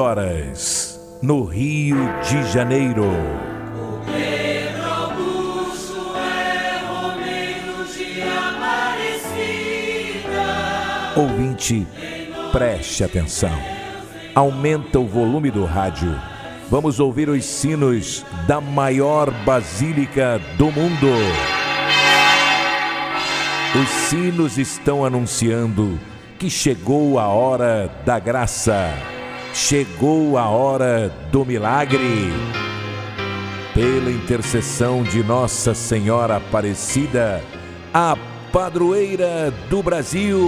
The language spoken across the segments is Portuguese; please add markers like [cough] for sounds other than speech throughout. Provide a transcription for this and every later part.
horas, no Rio de Janeiro. Pedro Augusto é de Aparecida. Ouvinte, preste atenção. Aumenta o volume do rádio. Vamos ouvir os sinos da maior basílica do mundo. Os sinos estão anunciando que chegou a hora da graça, chegou a hora do milagre. Pela intercessão de Nossa Senhora Aparecida, a padroeira do Brasil.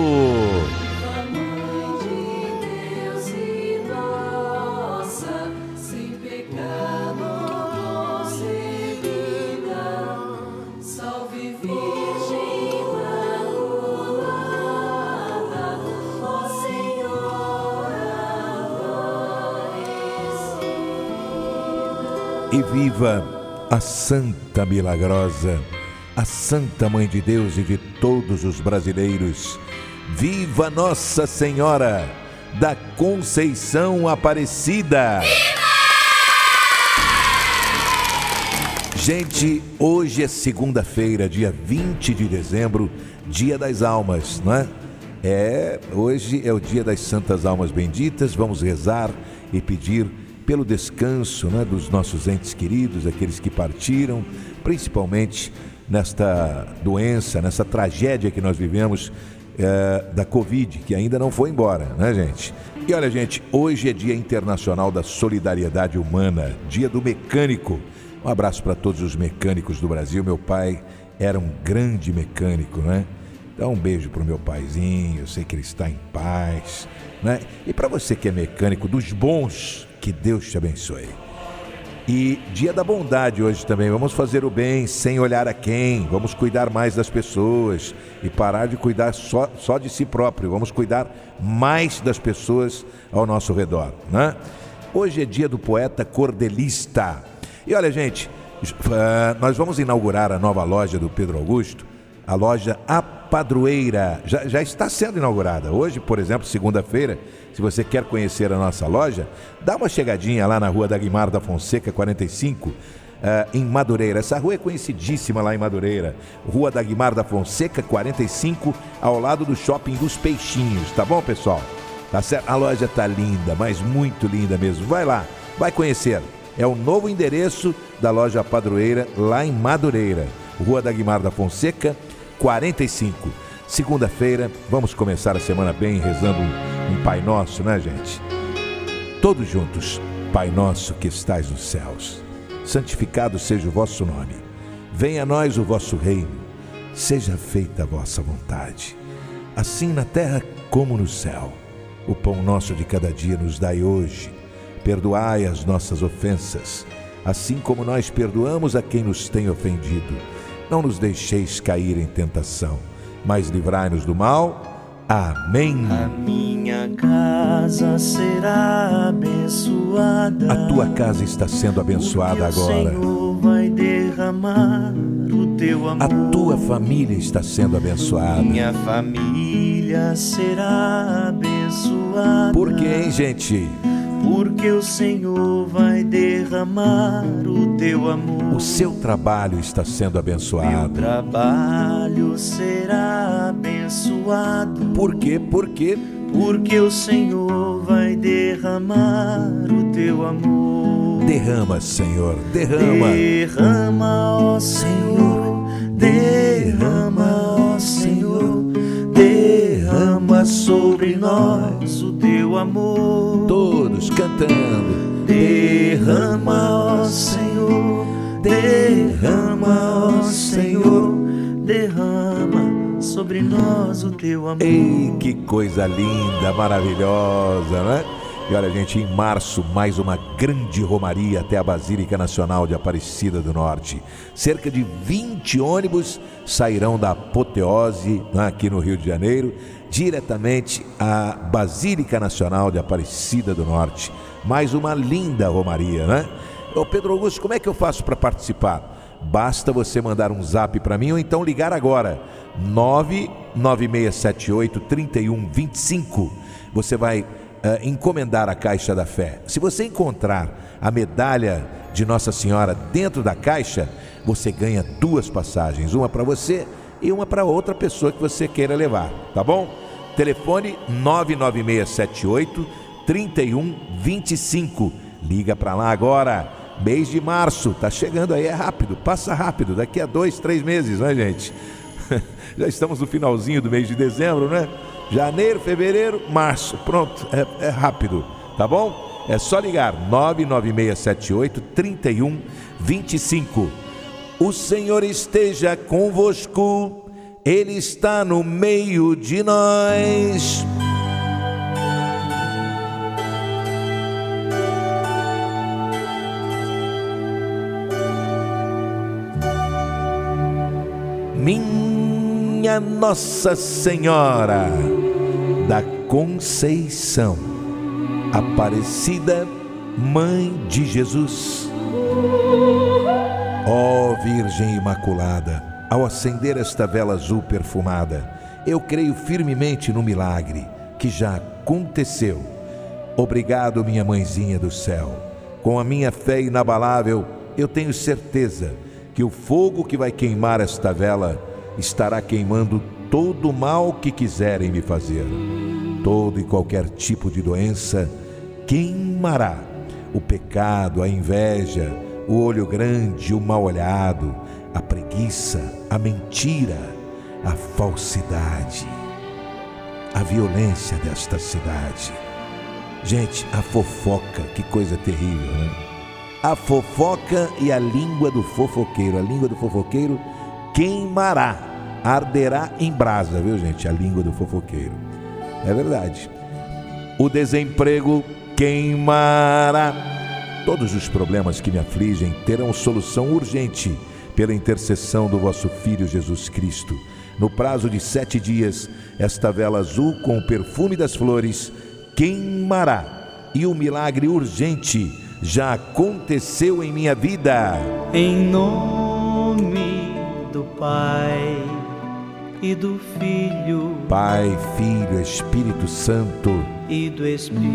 E viva a Santa Milagrosa, a Santa Mãe de Deus e de todos os brasileiros. Viva Nossa Senhora da Conceição Aparecida! Gente, hoje é segunda-feira, dia 20 de dezembro, dia das almas, não é? É, hoje é o dia das santas almas benditas. Vamos rezar e pedir pelo descanso né, dos nossos entes queridos, aqueles que partiram, principalmente nesta doença, nessa tragédia que nós vivemos é, da Covid, que ainda não foi embora, né, gente? E olha, gente, hoje é Dia Internacional da Solidariedade Humana, Dia do Mecânico. Um abraço para todos os mecânicos do Brasil. Meu pai era um grande mecânico, né? Então, um beijo pro meu paizinho, eu sei que ele está em paz, né? E para você que é mecânico dos bons, que Deus te abençoe. E dia da bondade hoje também. Vamos fazer o bem sem olhar a quem. Vamos cuidar mais das pessoas e parar de cuidar só, só de si próprio. Vamos cuidar mais das pessoas ao nosso redor, né? Hoje é dia do poeta cordelista. E olha, gente, ah, nós vamos inaugurar a nova loja do Pedro Augusto, a loja A Padroeira. Já, já está sendo inaugurada. Hoje, por exemplo, segunda-feira, se você quer conhecer a nossa loja, dá uma chegadinha lá na rua da Guimar da Fonseca 45, ah, em Madureira. Essa rua é conhecidíssima lá em Madureira. Rua da Guimar da Fonseca 45, ao lado do Shopping dos Peixinhos. Tá bom, pessoal? Tá certo? A loja tá linda, mas muito linda mesmo. Vai lá, vai conhecer. É o novo endereço da loja Padroeira lá em Madureira, Rua da Guimar da Fonseca, 45. Segunda-feira, vamos começar a semana bem rezando um, Pai Nosso, né, gente? Todos juntos. Pai nosso que estais nos céus, santificado seja o vosso nome. Venha a nós o vosso reino. Seja feita a vossa vontade, assim na terra como no céu. O pão nosso de cada dia nos dai hoje. Perdoai as nossas ofensas, assim como nós perdoamos a quem nos tem ofendido. Não nos deixeis cair em tentação, mas livrai-nos do mal. Amém. A minha casa será abençoada. A tua casa está sendo abençoada porque o agora. Senhor vai derramar o teu amor. A tua família está sendo abençoada. Minha família será abençoada. Por quê, hein, gente? Porque o Senhor vai derramar o teu amor. O seu trabalho está sendo Meu abençoado. trabalho será abençoado. Por quê? Porque Porque o Senhor vai derramar o teu amor. derrama, Senhor, derrama. Derrama, ó Senhor, derrama, derrama sobre nós o teu amor. Todos cantando. Derrama, ó Senhor, derrama, ó Senhor, derrama sobre nós o teu amor. Ei, que coisa linda, maravilhosa, né? E olha, gente, em março, mais uma grande romaria até a Basílica Nacional de Aparecida do Norte. Cerca de 20 ônibus sairão da apoteose né, aqui no Rio de Janeiro, diretamente à Basílica Nacional de Aparecida do Norte. Mais uma linda romaria, né? Ô Pedro Augusto, como é que eu faço para participar? Basta você mandar um zap para mim ou então ligar agora. 99678 3125. Você vai eh, encomendar a caixa da fé. Se você encontrar a medalha de Nossa Senhora dentro da caixa, você ganha duas passagens, uma para você e uma para outra pessoa que você queira levar, tá bom? Telefone 99678 3125. Liga para lá agora. Mês de março, tá chegando aí, é rápido, passa rápido, daqui a dois, três meses, né, gente? [laughs] Já estamos no finalzinho do mês de dezembro, né? Janeiro, fevereiro, março, pronto, é, é rápido, tá bom? É só ligar 99678 3125. O Senhor esteja convosco, Ele está no meio de nós. Minha Nossa Senhora da Conceição, Aparecida Mãe de Jesus. Ó Virgem Imaculada, ao acender esta vela azul perfumada, eu creio firmemente no milagre que já aconteceu. Obrigado, minha mãezinha do céu. Com a minha fé inabalável, eu tenho certeza que o fogo que vai queimar esta vela estará queimando todo o mal que quiserem me fazer. Todo e qualquer tipo de doença queimará. O pecado, a inveja, o olho grande, o mal olhado, a preguiça, a mentira, a falsidade, a violência desta cidade. Gente, a fofoca, que coisa terrível, né? A fofoca e a língua do fofoqueiro. A língua do fofoqueiro queimará, arderá em brasa, viu, gente? A língua do fofoqueiro. É verdade. O desemprego queimará. Todos os problemas que me afligem terão solução urgente pela intercessão do vosso Filho Jesus Cristo. No prazo de sete dias, esta vela azul com o perfume das flores queimará e o milagre urgente já aconteceu em minha vida. Em nome Pai e do Filho Pai, Filho, Espírito Santo, e do Espírito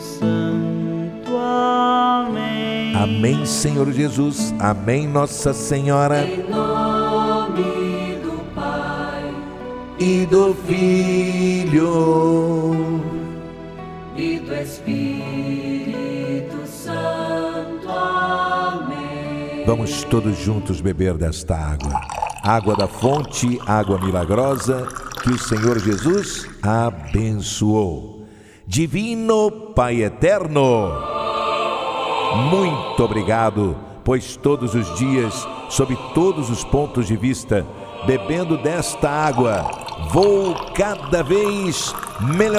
Santo. Amém. amém, Senhor Jesus, amém, Nossa Senhora. Em nome do Pai E do Filho. e do Espírito Vamos todos juntos beber desta água. Água da fonte, água milagrosa que o Senhor Jesus abençoou. Divino Pai eterno, muito obrigado, pois todos os dias, sob todos os pontos de vista, bebendo desta água, vou cada vez melhor.